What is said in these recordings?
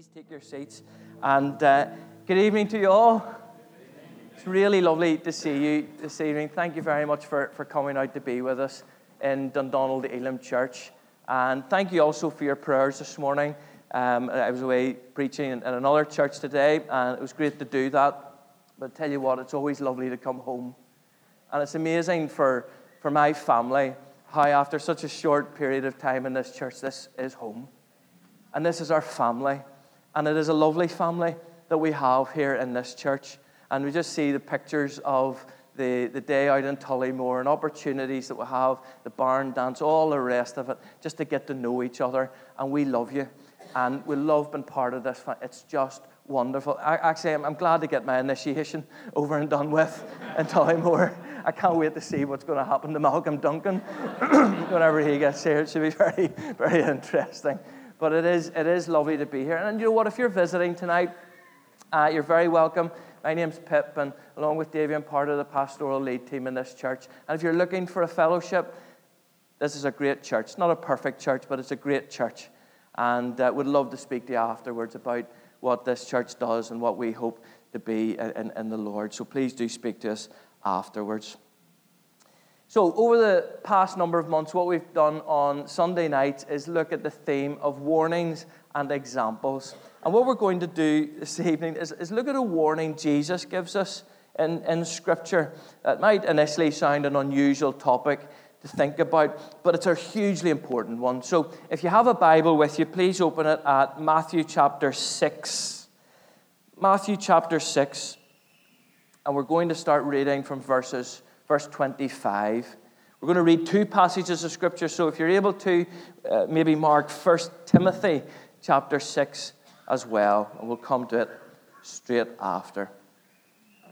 Please take your seats. And uh, good evening to you all. It's really lovely to see you this evening. Thank you very much for, for coming out to be with us in Dundonald Elim Church. And thank you also for your prayers this morning. Um, I was away preaching in, in another church today, and it was great to do that. But I tell you what, it's always lovely to come home. And it's amazing for, for my family how, after such a short period of time in this church, this is home. And this is our family. And it is a lovely family that we have here in this church. And we just see the pictures of the, the day out in Tollymore and opportunities that we have, the barn dance, all the rest of it, just to get to know each other. And we love you. And we love being part of this. It's just wonderful. I, actually, I'm, I'm glad to get my initiation over and done with in Tollymore. I can't wait to see what's going to happen to Malcolm Duncan whenever he gets here. It should be very, very interesting. But it is, it is lovely to be here. And you know what? If you're visiting tonight, uh, you're very welcome. My name's Pip, and along with Davey, I'm part of the pastoral lead team in this church. And if you're looking for a fellowship, this is a great church. It's not a perfect church, but it's a great church. And uh, would love to speak to you afterwards about what this church does and what we hope to be in, in the Lord. So please do speak to us afterwards. So, over the past number of months, what we've done on Sunday nights is look at the theme of warnings and examples. And what we're going to do this evening is, is look at a warning Jesus gives us in, in Scripture. That might initially sound an unusual topic to think about, but it's a hugely important one. So, if you have a Bible with you, please open it at Matthew chapter 6. Matthew chapter 6. And we're going to start reading from verses verse 25. We're going to read two passages of Scripture, so if you're able to, uh, maybe mark 1 Timothy chapter 6 as well, and we'll come to it straight after.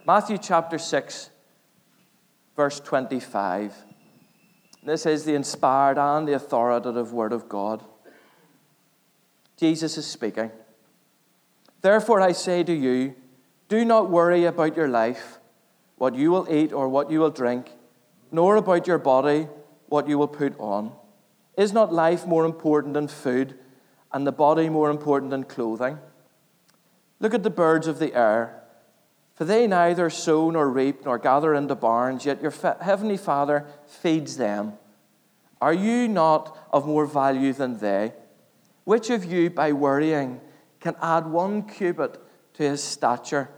Matthew chapter 6, verse 25. This is the inspired and the authoritative Word of God. Jesus is speaking. Therefore, I say to you, do not worry about your life what you will eat or what you will drink, nor about your body, what you will put on. Is not life more important than food, and the body more important than clothing? Look at the birds of the air, for they neither sow nor reap nor gather into barns, yet your heavenly Father feeds them. Are you not of more value than they? Which of you, by worrying, can add one cubit to his stature?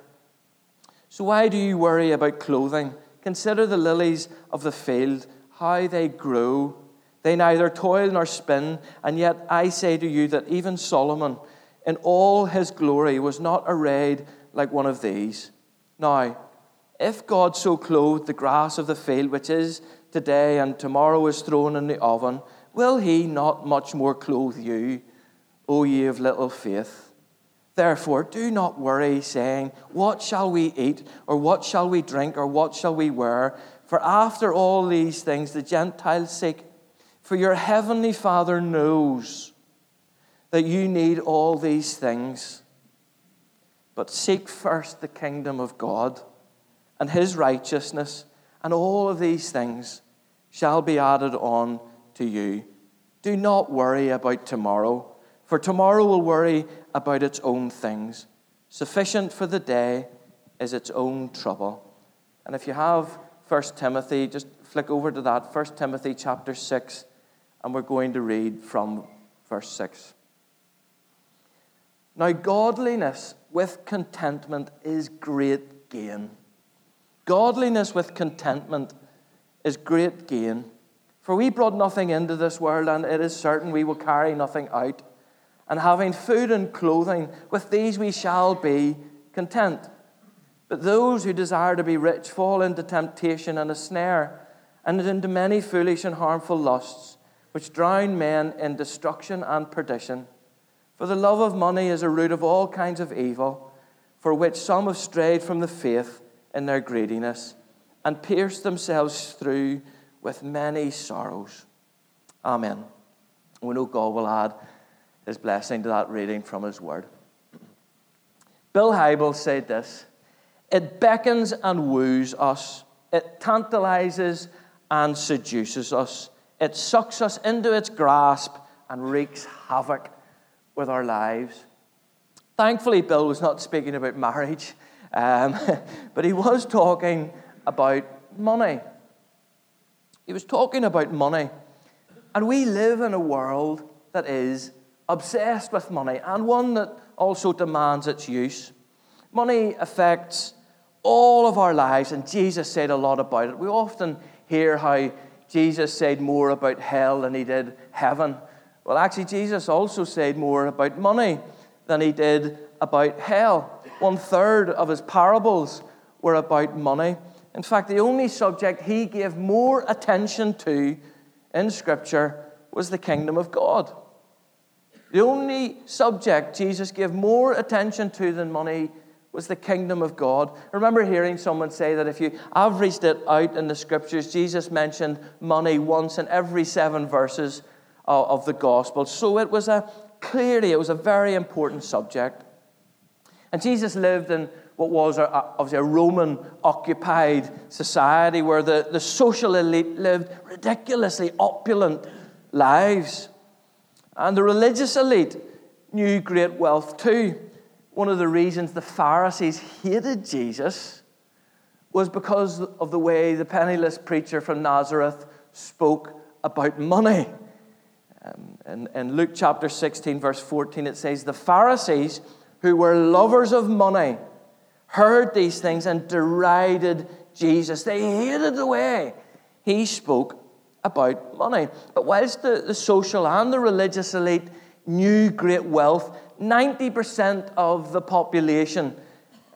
So why do you worry about clothing? Consider the lilies of the field, how they grow. They neither toil nor spin, and yet I say to you that even Solomon, in all his glory, was not arrayed like one of these. Now, if God so clothed the grass of the field, which is today and tomorrow is thrown in the oven, will he not much more clothe you, O ye of little faith? Therefore, do not worry, saying, What shall we eat, or what shall we drink, or what shall we wear? For after all these things the Gentiles seek. For your heavenly Father knows that you need all these things. But seek first the kingdom of God and his righteousness, and all of these things shall be added on to you. Do not worry about tomorrow for tomorrow will worry about its own things. Sufficient for the day is its own trouble. And if you have 1 Timothy, just flick over to that, 1 Timothy chapter 6, and we're going to read from verse 6. Now, godliness with contentment is great gain. Godliness with contentment is great gain. For we brought nothing into this world, and it is certain we will carry nothing out and having food and clothing, with these we shall be content. But those who desire to be rich fall into temptation and a snare, and into many foolish and harmful lusts, which drown men in destruction and perdition. For the love of money is a root of all kinds of evil, for which some have strayed from the faith in their greediness, and pierced themselves through with many sorrows. Amen. We know God will add his blessing to that reading from his word. Bill Hybels said this It beckons and woos us, it tantalizes and seduces us, it sucks us into its grasp and wreaks havoc with our lives. Thankfully, Bill was not speaking about marriage, um, but he was talking about money. He was talking about money. And we live in a world that is obsessed with money and one that also demands its use. Money affects all of our lives, and Jesus said a lot about it. We often hear how Jesus said more about hell than he did heaven. Well, actually, Jesus also said more about money than he did about hell. One third of his parables were about money. In fact, the only subject he gave more attention to in Scripture was the kingdom of God. The only subject Jesus gave more attention to than money was the kingdom of God. I remember hearing someone say that if you averaged it out in the scriptures, Jesus mentioned money once in every seven verses uh, of the gospel. So it was a clearly it was a very important subject. And Jesus lived in what was a, obviously a Roman occupied society where the, the social elite lived ridiculously opulent lives. And the religious elite knew great wealth too. One of the reasons the Pharisees hated Jesus was because of the way the penniless preacher from Nazareth spoke about money. Um, in, in Luke chapter 16, verse 14, it says, The Pharisees, who were lovers of money, heard these things and derided Jesus. They hated the way he spoke about money. But whilst the, the social and the religious elite knew great wealth, 90% of the population,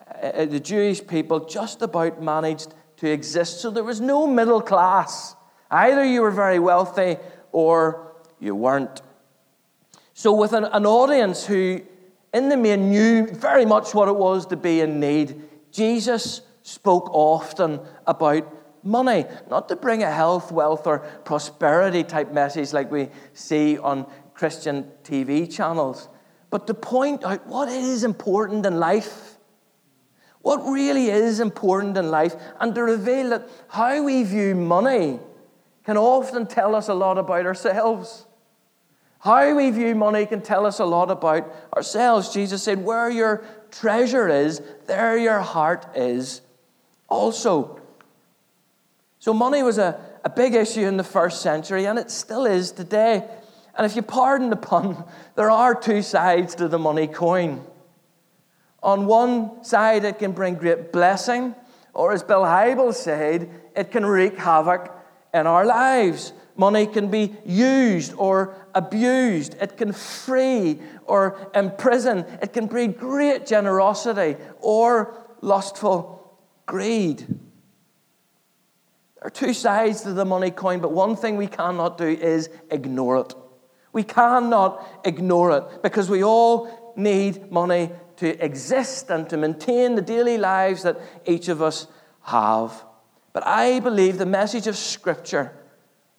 uh, uh, the Jewish people, just about managed to exist. So there was no middle class. Either you were very wealthy or you weren't. So, with an, an audience who, in the main, knew very much what it was to be in need, Jesus spoke often about money, not to bring a health, wealth, or prosperity type message like we see on Christian TV channels, but to point out what is important in life. What really is important in life, and to reveal that how we view money can often tell us a lot about ourselves. How we view money can tell us a lot about ourselves. Jesus said, Where your treasure is, there your heart is also. So, money was a, a big issue in the first century, and it still is today. And if you pardon the pun, there are two sides to the money coin. On one side, it can bring great blessing, or as Bill Hybels said, it can wreak havoc in our lives. Money can be used or abused. It can free or imprison. It can breed great generosity or lustful greed. There are two sides to the money coin, but one thing we cannot do is ignore it. We cannot ignore it because we all need money to exist and to maintain the daily lives that each of us have. But I believe the message of Scripture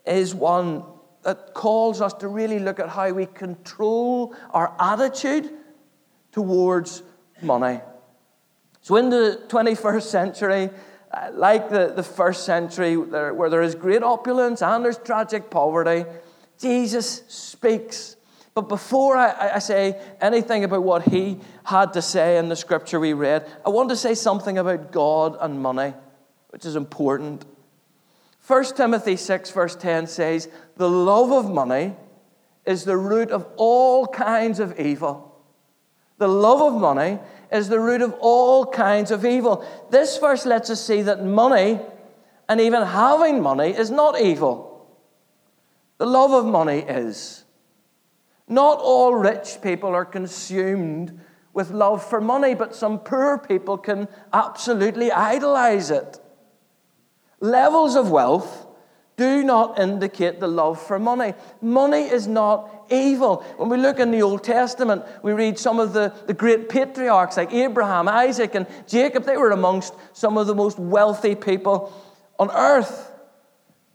is one that calls us to really look at how we control our attitude towards money. So, in the 21st century, like the, the first century, where there is great opulence and there's tragic poverty, Jesus speaks. But before I, I, say anything about what he had to say in the scripture we read, I want to say something about God and money, which is important. 1 Timothy 6, verse 10 says, The love of money is the root of all kinds of evil. The love of money is the root of all kinds of evil. This verse lets us see that money, and even having money, is not evil. The love of money is. Not all rich people are consumed with love for money, but some poor people can absolutely idolize it. Levels of wealth do not indicate the love for money. Money is not evil. When we look in the Old Testament, we read some of the, the great patriarchs like Abraham, Isaac, and Jacob. They were amongst some of the most wealthy people on earth.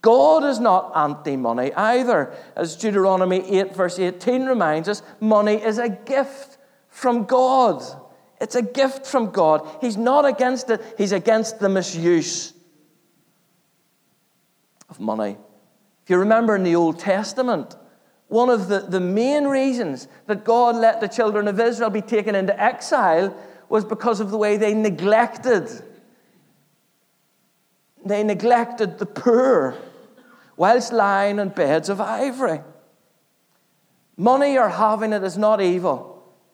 God is not anti money either. As Deuteronomy 8, verse 18 reminds us, money is a gift from God. It's a gift from God. He's not against it, He's against the misuse of money. If you remember in the Old Testament, one of the, the main reasons that God let the children of Israel be taken into exile was because of the way they neglected. They neglected the poor whilst lying on beds of ivory. Money or having it is not evil.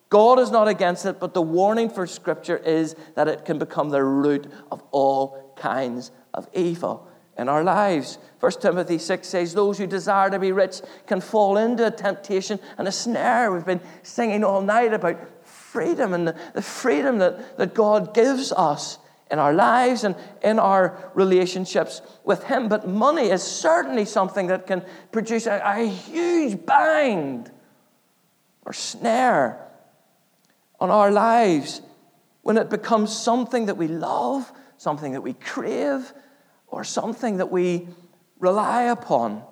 God is not against it, but the warning for Scripture is that it can become the root of all kinds of evil in our lives. 1 Timothy 6 says, Those who desire to be rich can fall into a temptation and a snare. We've been singing all night about freedom and the, the freedom that, that God gives us in our lives and in our relationships with Him. But money is certainly something that can produce a, a huge bind or snare on our lives when it becomes something that we love, something that we crave, or something that we rely upon.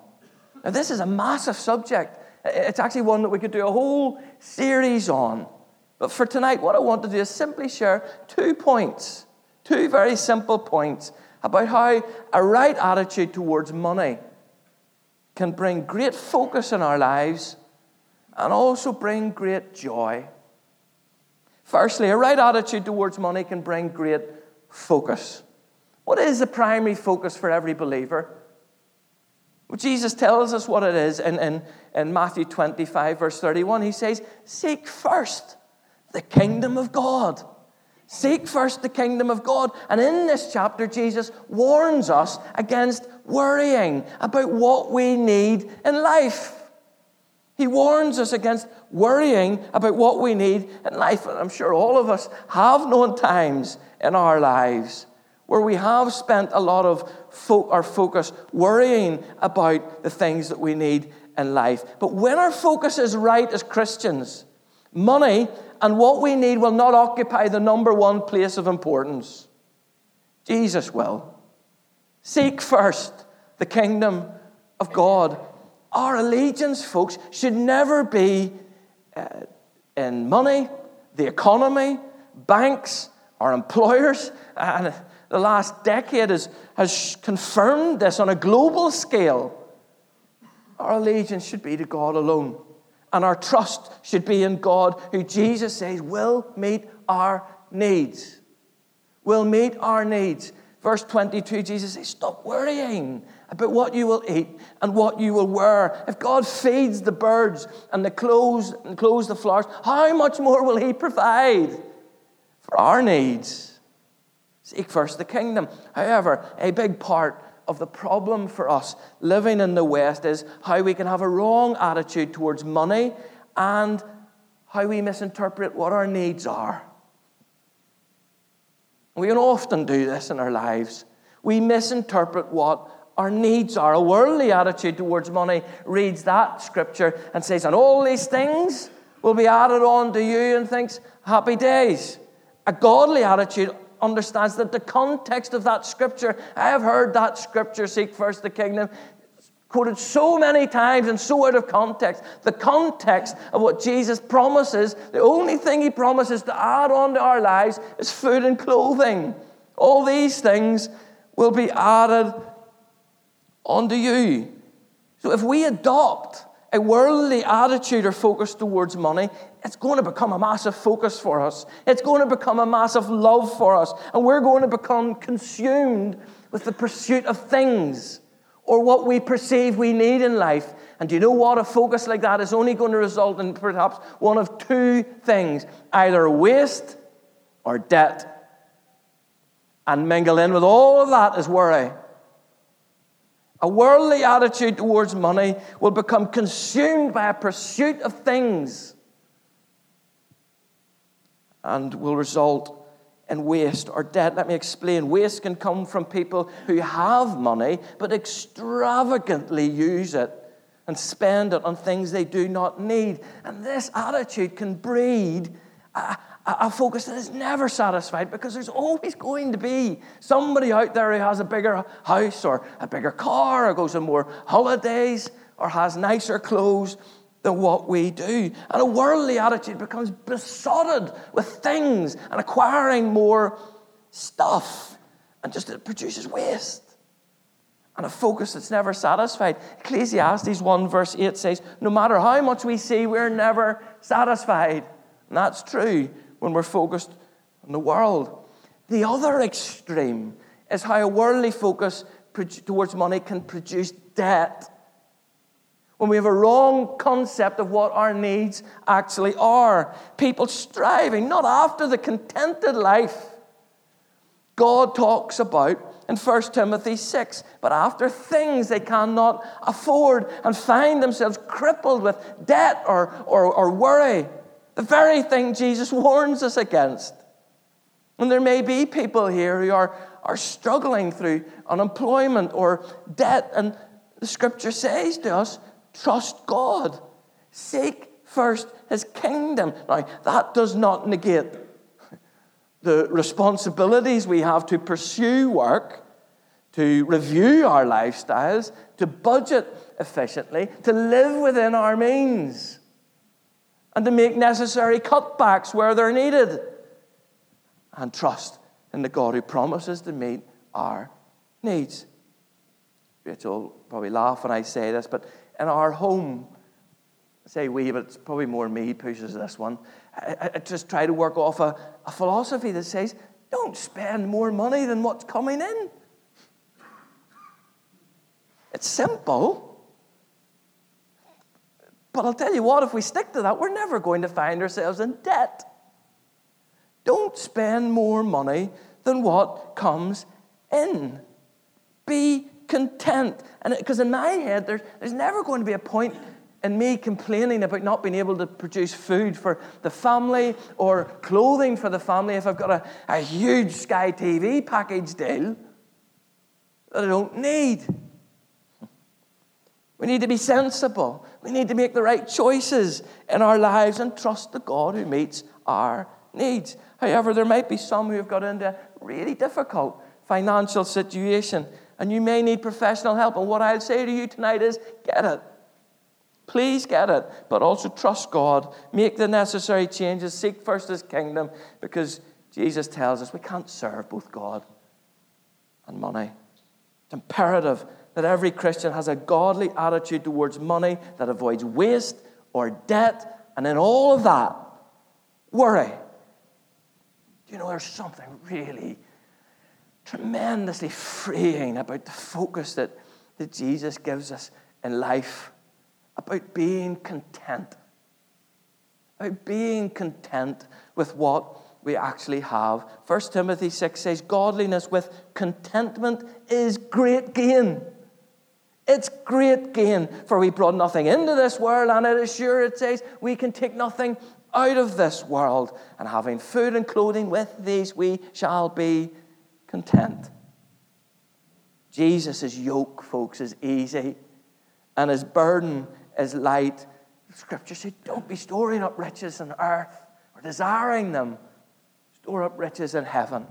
Now, this is a massive subject. It's actually one that we could do a whole series on. But for tonight, what I want to do is simply share two points, two very simple points about how a right attitude towards money can bring great focus in our lives and also bring great joy. Firstly, a right attitude towards money can bring great focus. What is the primary focus for every believer? Well, Jesus tells us what it is in, in, in Matthew 25, verse 31. He says, Seek first the kingdom of God. Seek first the kingdom of God. And in this chapter, Jesus warns us against worrying about what we need in life. He warns us against worrying about what we need in life. And I'm sure all of us have known times in our lives where we have spent a lot of fo- our focus worrying about the things that we need in life. But when our focus is right as Christians, money and what we need will not occupy the number one place of importance. Jesus will. Seek first the kingdom of God. Our allegiance, folks, should never be uh, in money, the economy, banks, our employers. And the last decade has, has confirmed this on a global scale. Our allegiance should be to God alone. And our trust should be in God, who Jesus says will meet our needs. Will meet our needs. Verse 22, Jesus says, Stop worrying about what you will eat and what you will wear. If God feeds the birds and the clothes and clothes the flowers, how much more will He provide for our needs? Seek first the kingdom. However, a big part of the problem for us living in the West is how we can have a wrong attitude towards money and how we misinterpret what our needs are. We can often do this in our lives. We misinterpret what our needs are. A worldly attitude towards money reads that scripture and says, and all these things will be added on to you and thinks, happy days. A godly attitude understands that the context of that scripture, I have heard that scripture, seek first the kingdom, quoted so many times and so out of context. The context of what Jesus promises, the only thing he promises to add on to our lives is food and clothing. All these things will be added onto you. So if we adopt a worldly attitude or focus towards money, it's going to become a massive focus for us. It's going to become a massive love for us. And we're going to become consumed with the pursuit of things or what we perceive we need in life. And do you know what? A focus like that is only going to result in perhaps one of two things either waste or debt. And mingle in with all of that is worry. A worldly attitude towards money will become consumed by a pursuit of things and will result in waste or debt. Let me explain. Waste can come from people who have money but extravagantly use it and spend it on things they do not need. And this attitude can breed a, a focus that is never satisfied because there's always going to be somebody out there who has a bigger house or a bigger car or goes on more holidays or has nicer clothes than what we do. And a worldly attitude becomes besotted with things and acquiring more stuff and just it produces waste. and a focus that's never satisfied. Ecclesiastes 1, verse 8 says, No matter how much we see, we're never satisfied. And that's true when we're focused on the world. The other extreme is how a worldly focus towards money can produce debt. When we have a wrong concept of what our needs actually are, people striving not after the contented life God talks about in 1 Timothy 6, but after things they cannot afford and find themselves crippled with debt or, or, or worry. The very thing Jesus warns us against. And there may be people here who are, are struggling through unemployment or debt, and the scripture says to us trust God, seek first his kingdom. Now, that does not negate the responsibilities we have to pursue work, to review our lifestyles, to budget efficiently, to live within our means, and to make necessary cutbacks where they're needed, and trust in the God who promises to meet our needs. Rachel will probably laugh when I say this, but in our home, say we, but it's probably more me pushes this one. I, I just try to work off a, a philosophy that says, don't spend more money than what's coming in. It's simple. But I'll tell you what, if we stick to that, we're never going to find ourselves in debt. Don't spend more money than what comes in. Be content. And because in my head, there's, there's never going to be a point in me complaining about not being able to produce food for the family or clothing for the family if I've got a, a huge Sky TV package deal that I don't need. We need to be sensible. We need to make the right choices in our lives and trust the God who meets our needs. However, there might be some who have got into a really difficult financial situation and you may need professional help. And what I'll say to you tonight is get it. Please get it, but also trust God. Make the necessary changes. Seek first His kingdom because Jesus tells us we can't serve both God and money. It's imperative that every Christian has a godly attitude towards money that avoids waste or debt, and in all of that, worry. You know, there's something really tremendously freeing about the focus that, that Jesus gives us in life, about being content, about being content with what we actually have. 1 Timothy 6 says, Godliness with contentment is great gain. It's great gain, for we brought nothing into this world, and it is sure, it says, we can take nothing out of this world. And having food and clothing with these, we shall be content. Jesus' yoke, folks, is easy, and his burden is light. Scripture says, Don't be storing up riches on earth or desiring them. Store up riches in heaven.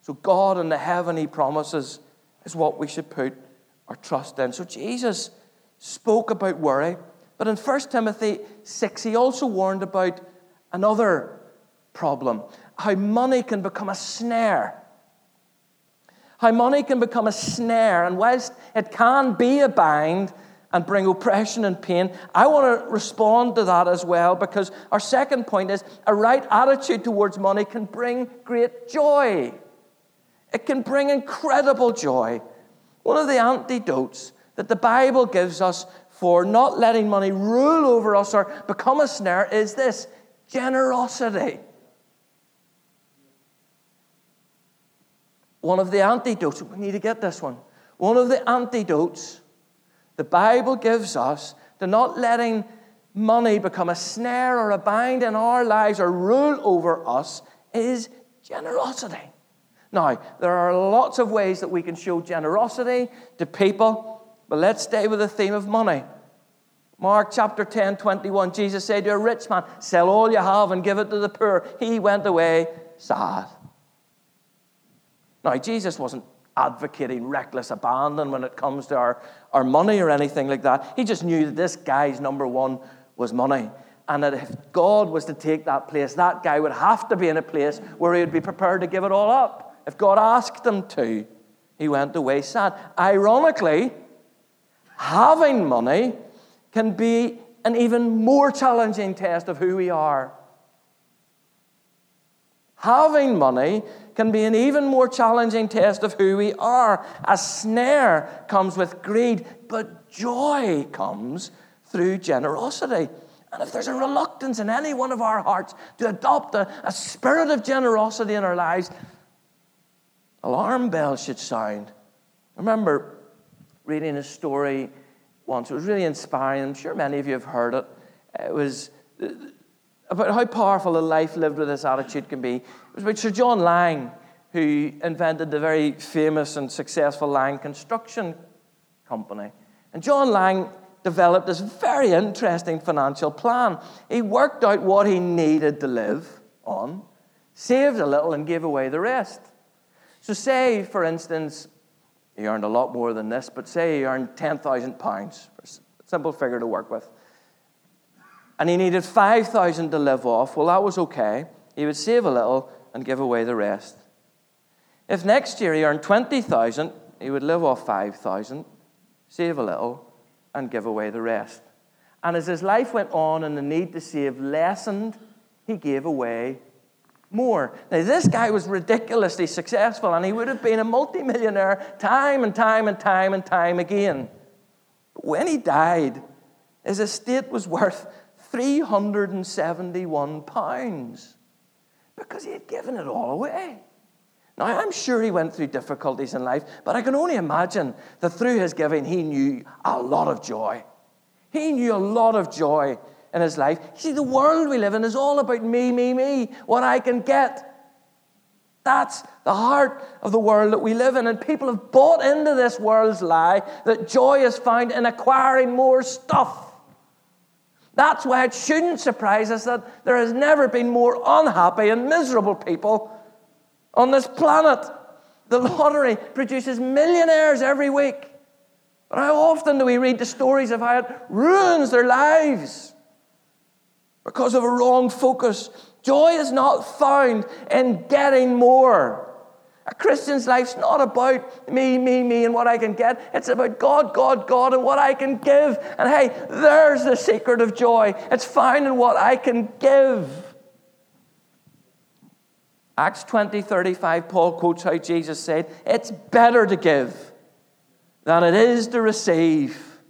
So, God in the heaven, he promises, is what we should put our trust in. So, Jesus spoke about worry, but in 1 Timothy 6, he also warned about another problem how money can become a snare how money can become a snare, and whilst it can be a bind and bring oppression and pain, I want to respond to that as well because our second point is a right attitude towards money can bring great joy. It can bring incredible joy. One of the antidotes that the Bible gives us for not letting money rule over us or become a snare is this generosity. One of the antidotes, we need to get this one. One of the antidotes the Bible gives us to not letting money become a snare or a bind in our lives or rule over us is generosity. Now, there are lots of ways that we can show generosity to people, but let's stay with the theme of money. Mark chapter 10, 21, Jesus said to a rich man, Sell all you have and give it to the poor. He went away sad. Now, Jesus wasn't advocating reckless abandon when it comes to our, our money or anything like that. He just knew that this guy's number one was money. And that if God was to take that place, that guy would have to be in a place where he would be prepared to give it all up if God asked him to. he went away sad. Ironically, having money can be an even more challenging test of who we are. Having money can be an even more challenging test of who we are. A snare comes with greed, but joy comes through generosity. And if there's a reluctance in any one of our hearts to adopt a, a spirit of generosity in our lives, alarm bells should sound. I remember reading a story once. It was really inspiring. I'm sure many of you have heard it. It was about how powerful a life lived with this attitude can be. It was about Sir John Laing who invented the very famous and successful Laing Construction Company. And John Laing developed this very interesting financial plan. He worked out what he needed to live on, saved a little, and gave away the rest. So, say, for instance, he earned a lot more than this, but say he earned £10,000, a simple figure to work with. And he needed 5,000 to live off. Well, that was okay. He would save a little and give away the rest. If next year he earned 20,000, he would live off 5,000, save a little, and give away the rest. And as his life went on and the need to save lessened, he gave away more. Now, this guy was ridiculously successful, and he would have been a multimillionaire time and time and time and time again. But when he died, his estate was worth 371 pounds because he had given it all away. Now, I'm sure he went through difficulties in life, but I can only imagine that through his giving, he knew a lot of joy. He knew a lot of joy in his life. You see, the world we live in is all about me, me, me, what I can get. That's the heart of the world that we live in. And people have bought into this world's lie that joy is found in acquiring more stuff. That's why it shouldn't surprise us that there has never been more unhappy and miserable people on this planet. The lottery produces millionaires every week. But how often do we read the stories of how it ruins their lives? because of a wrong focus. Joy is not found in getting more. A Christian's life's not about me, me, me, and what I can get. It's about God, God, God, and what I can give. And hey, there's the secret of joy. It's found in what I can give. Acts 20 35, Paul quotes how Jesus said, It's better to give than it is to receive.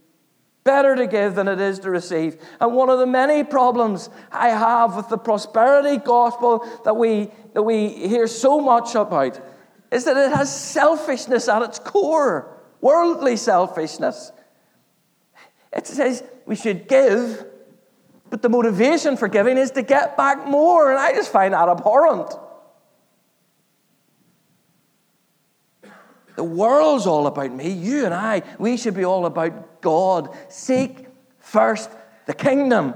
Better to give than it is to receive. And one of the many problems I have with the prosperity gospel that we, that we hear so much about is that it has selfishness at its core, worldly selfishness. It says we should give, but the motivation for giving is to get back more, and I just find that abhorrent. The world's all about me. You and I, we should be all about God. Seek first the kingdom.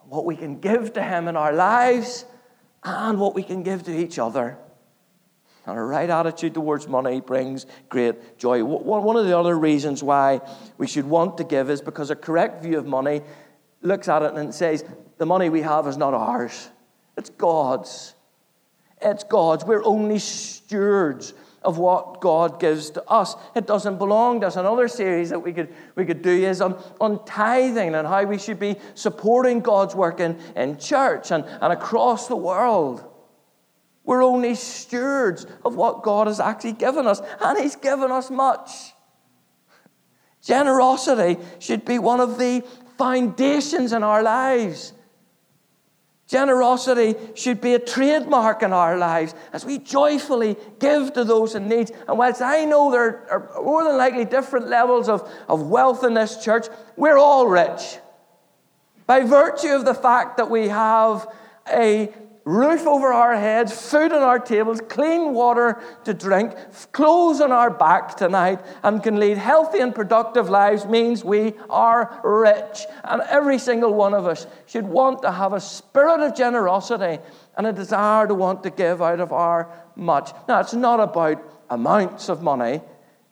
What we can give to Him in our lives and what we can give to each other. And a right attitude towards money brings great joy. One of the other reasons why we should want to give is because a correct view of money looks at it and says, the money we have is not ours, it's God's. It's God's. We're only stewards of what God gives to us. It doesn't belong to us. Another series that we could, we could do is on, on tithing and how we should be supporting God's work in, in church and, and across the world. We're only stewards of what God has actually given us, and He's given us much. Generosity should be one of the foundations in our lives. Generosity should be a trademark in our lives as we joyfully give to those in need. And whilst I know there are more than likely different levels of, of wealth in this church, we're all rich. By virtue of the fact that we have a roof over our heads, food on our tables, clean water to drink, clothes on our back tonight, and can lead healthy and productive lives means we are rich. And every single one of us should want to have a spirit of generosity and a desire to want to give out of our much. Now, it's not about amounts of money,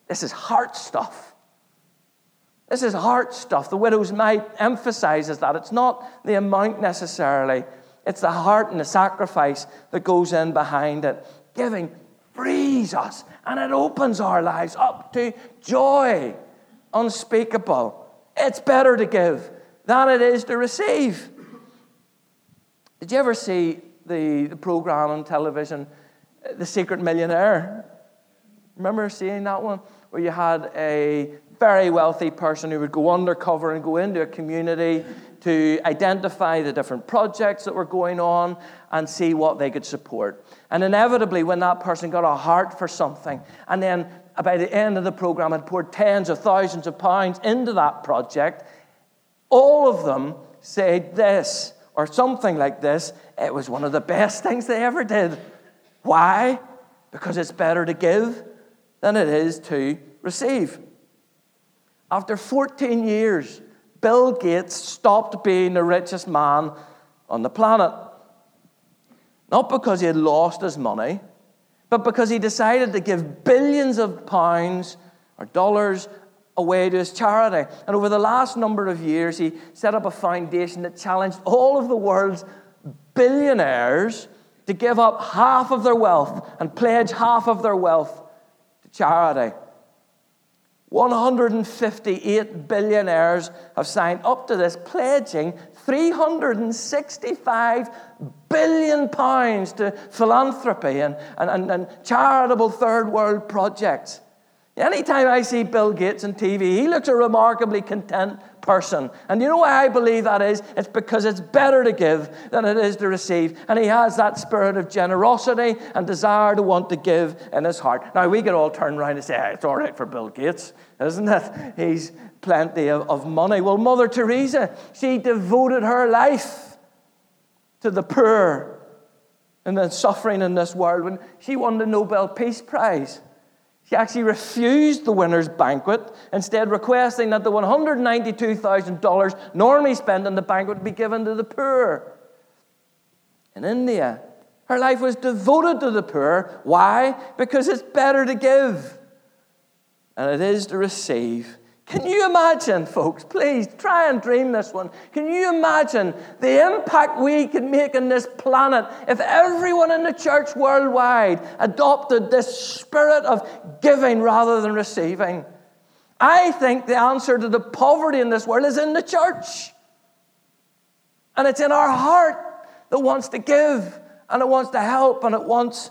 this is heart stuff. This is heart stuff. The widow's mite emphasizes that. It's not the amount necessarily. It's the heart and the sacrifice that goes in behind it. Giving frees us and it opens our lives up to joy unspeakable. It's better to give than it is to receive. Did you ever see the, the program on television, The Secret Millionaire? Remember seeing that one? Where you had a very wealthy person who would go undercover and go into a community to identify the different projects that were going on and see what they could support. And inevitably, when that person got a heart for something, and then by the end of the program had poured tens of thousands of pounds into that project, all of them said this or something like this it was one of the best things they ever did. Why? Because it's better to give than it is to receive. After 14 years, Bill Gates stopped being the richest man on the planet. Not because he had lost his money, but because he decided to give billions of pounds or dollars away to his charity. And over the last number of years, he set up a foundation that challenged all of the world's billionaires to give up half of their wealth and pledge half of their wealth to charity. 158 billionaires have signed up to this, pledging 365 billion pounds to philanthropy and, and, and, and charitable third world projects. Anytime I see Bill Gates on TV, he looks remarkably content person. And you know why I believe that is? It's because it's better to give than it is to receive. And he has that spirit of generosity and desire to want to give in his heart. Now, we get all turn around and say, hey, it's all right for Bill Gates, isn't it? He's plenty of, of money. Well, Mother Teresa, she devoted her life to the poor and the suffering in this world when she won the Nobel Peace Prize. He actually refused the winner's banquet, instead, requesting that the $192,000 normally spent on the banquet be given to the poor. In India, her life was devoted to the poor. Why? Because it's better to give than it is to receive. Can you imagine, folks? Please try and dream this one. Can you imagine the impact we could make on this planet if everyone in the church worldwide adopted this spirit of giving rather than receiving? I think the answer to the poverty in this world is in the church. And it's in our heart that wants to give, and it wants to help, and it wants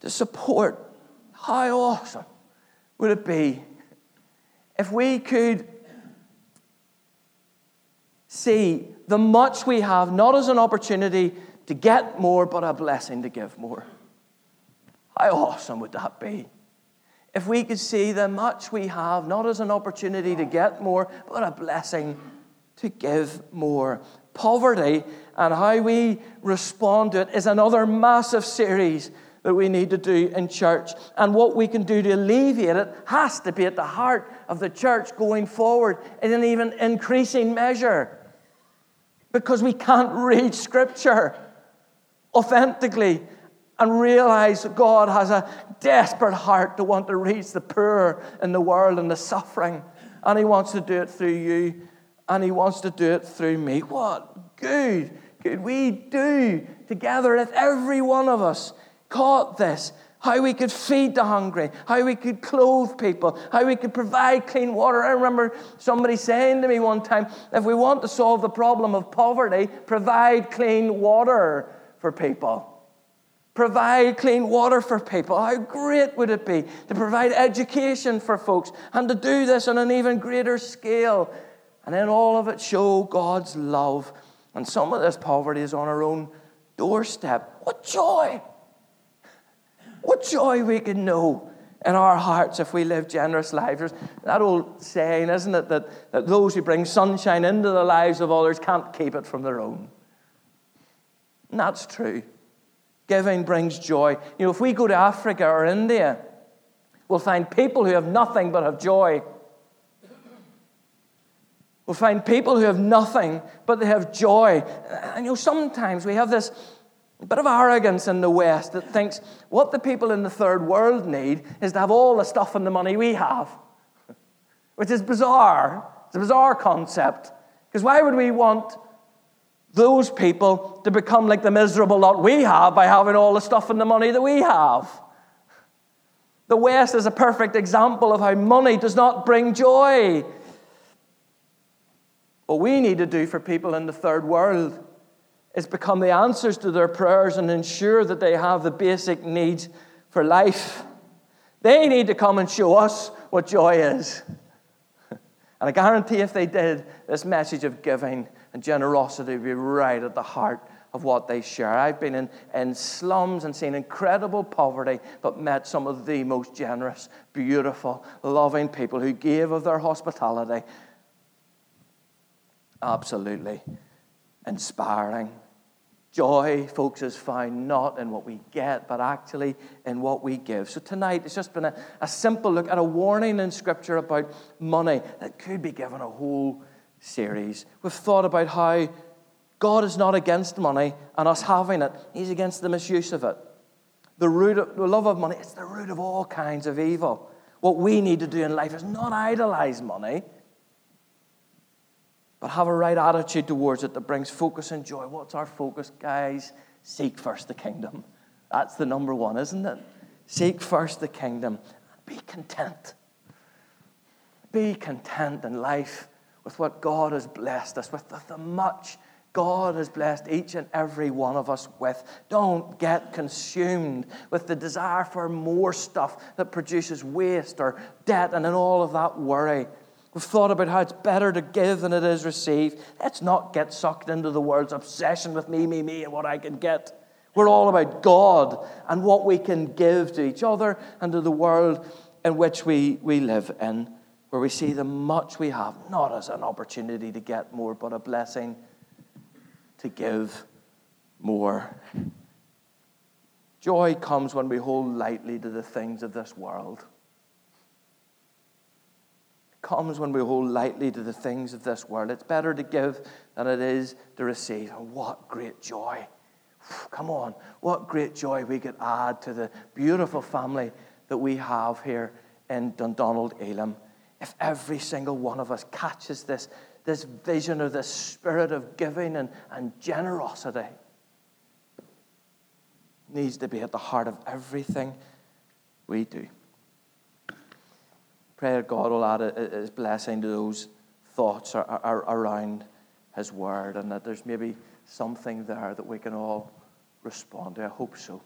to support. How awesome would it be if we could see the much we have not as an opportunity to get more, but a blessing to give more. How awesome would that be? If we could see the much we have not as an opportunity to get more, but a blessing to give more. Poverty and how we respond to it is another massive series that we need to do in church. And what we can do to alleviate it has to be at the heart of the church going forward in an even increasing measure. Because we can't read Scripture authentically and realize that God has a desperate heart to want to reach the poor in the world and the suffering. And He wants to do it through you, and He wants to do it through me. What good could we do together if every one of us caught this. How we could feed the hungry, how we could clothe people, how we could provide clean water. I remember somebody saying to me one time if we want to solve the problem of poverty, provide clean water for people. Provide clean water for people. How great would it be to provide education for folks and to do this on an even greater scale? And then all of it show God's love. And some of this poverty is on our own doorstep. What joy! What joy we can know in our hearts if we live generous lives. There's that old saying, isn't it, that, that those who bring sunshine into the lives of others can't keep it from their own. And that's true. Giving brings joy. You know, if we go to Africa or India, we'll find people who have nothing but have joy. We'll find people who have nothing, but they have joy. And you know, sometimes we have this a bit of arrogance in the West that thinks what the people in the third world need is to have all the stuff and the money we have, which is bizarre. It's a bizarre concept. Because why would we want those people to become like the miserable lot we have by having all the stuff and the money that we have? The West is a perfect example of how money does not bring joy. What we need to do for people in the third world is become the answers to their prayers and ensure that they have the basic needs for life. They need to come and show us what joy is. And I guarantee if they did, this message of giving and generosity would be right at the heart of what they share. I've been in, in slums and seen incredible poverty, but met some of the most generous, beautiful, loving people who gave of their hospitality. Absolutely inspiring. Joy, folks, is found not in what we get, but actually in what we give. So tonight, it's just been a, a simple look at a warning in Scripture about money that could be given a whole series. We've thought about how God is not against money and us having it, He's against the misuse of it. The root of the love of money, it's the root of all kinds of evil. What we need to do in life is not idolize money, but have a right attitude towards it that brings focus and joy. What's our focus, guys? Seek first the kingdom. That's the number one, isn't it? Seek first the kingdom. Be content. Be content in life with what God has blessed us with, the much God has blessed each and every one of us with. Don't get consumed with the desire for more stuff that produces waste or debt and all of that worry. We've thought about how it's better to give than it is receive. Let's not get sucked into the world's obsession with me, me, me, and what I can get. We're all about God and what we can give to each other and to the world in which we, we live in, where we see the much we have, not as an opportunity to get more, but a blessing to give more. Joy comes when we hold lightly to the things of this world. Comes when we hold lightly to the things of this world. It's better to give than it is to receive. And what great joy! Come on, what great joy we could add to the beautiful family that we have here in Dundonald Elim if every single one of us catches this this vision of this spirit of giving and, and generosity needs to be at the heart of everything we do. Pray that God will add His blessing to those thoughts around His Word and that there's maybe something there that we can all respond to. I hope so.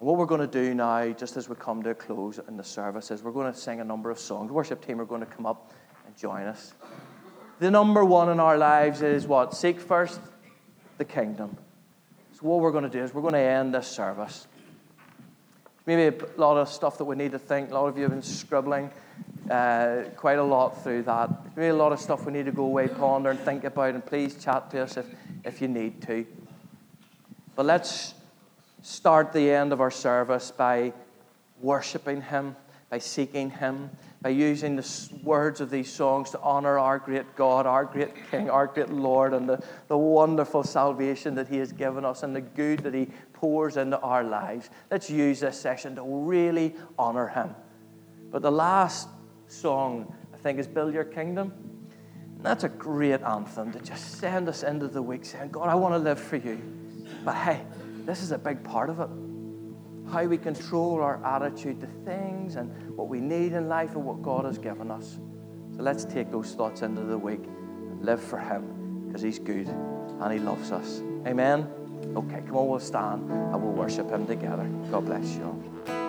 And what we're going to do now, just as we come to a close in the service, is we're going to sing a number of songs. The worship team are going to come up and join us the number one in our lives is what? Seek first the kingdom. So, what we're going to do is we're going to end this service. Maybe a lot of stuff that we need to think. A lot of you have been scribbling uh, quite a lot through that. Maybe a lot of stuff we need to go away, ponder, and think about. And please chat to us if, if you need to. But let's start the end of our service by worshiping Him, by seeking Him, by using the words of these songs to honor our great God, our great King, our great Lord, and the, the wonderful salvation that He has given us and the good that He pours into our lives. Let's use this session to really honor Him. But the last song, I think, is Build Your Kingdom. And that's a great anthem to just send us into the week saying, God, I want to live for you. But hey, this is a big part of it how we control our attitude to things and what we need in life and what God has given us. So let's take those thoughts into the week and live for Him because He's good and He loves us. Amen. Okay, come on, we'll stand and we'll worship Him together. God bless you all.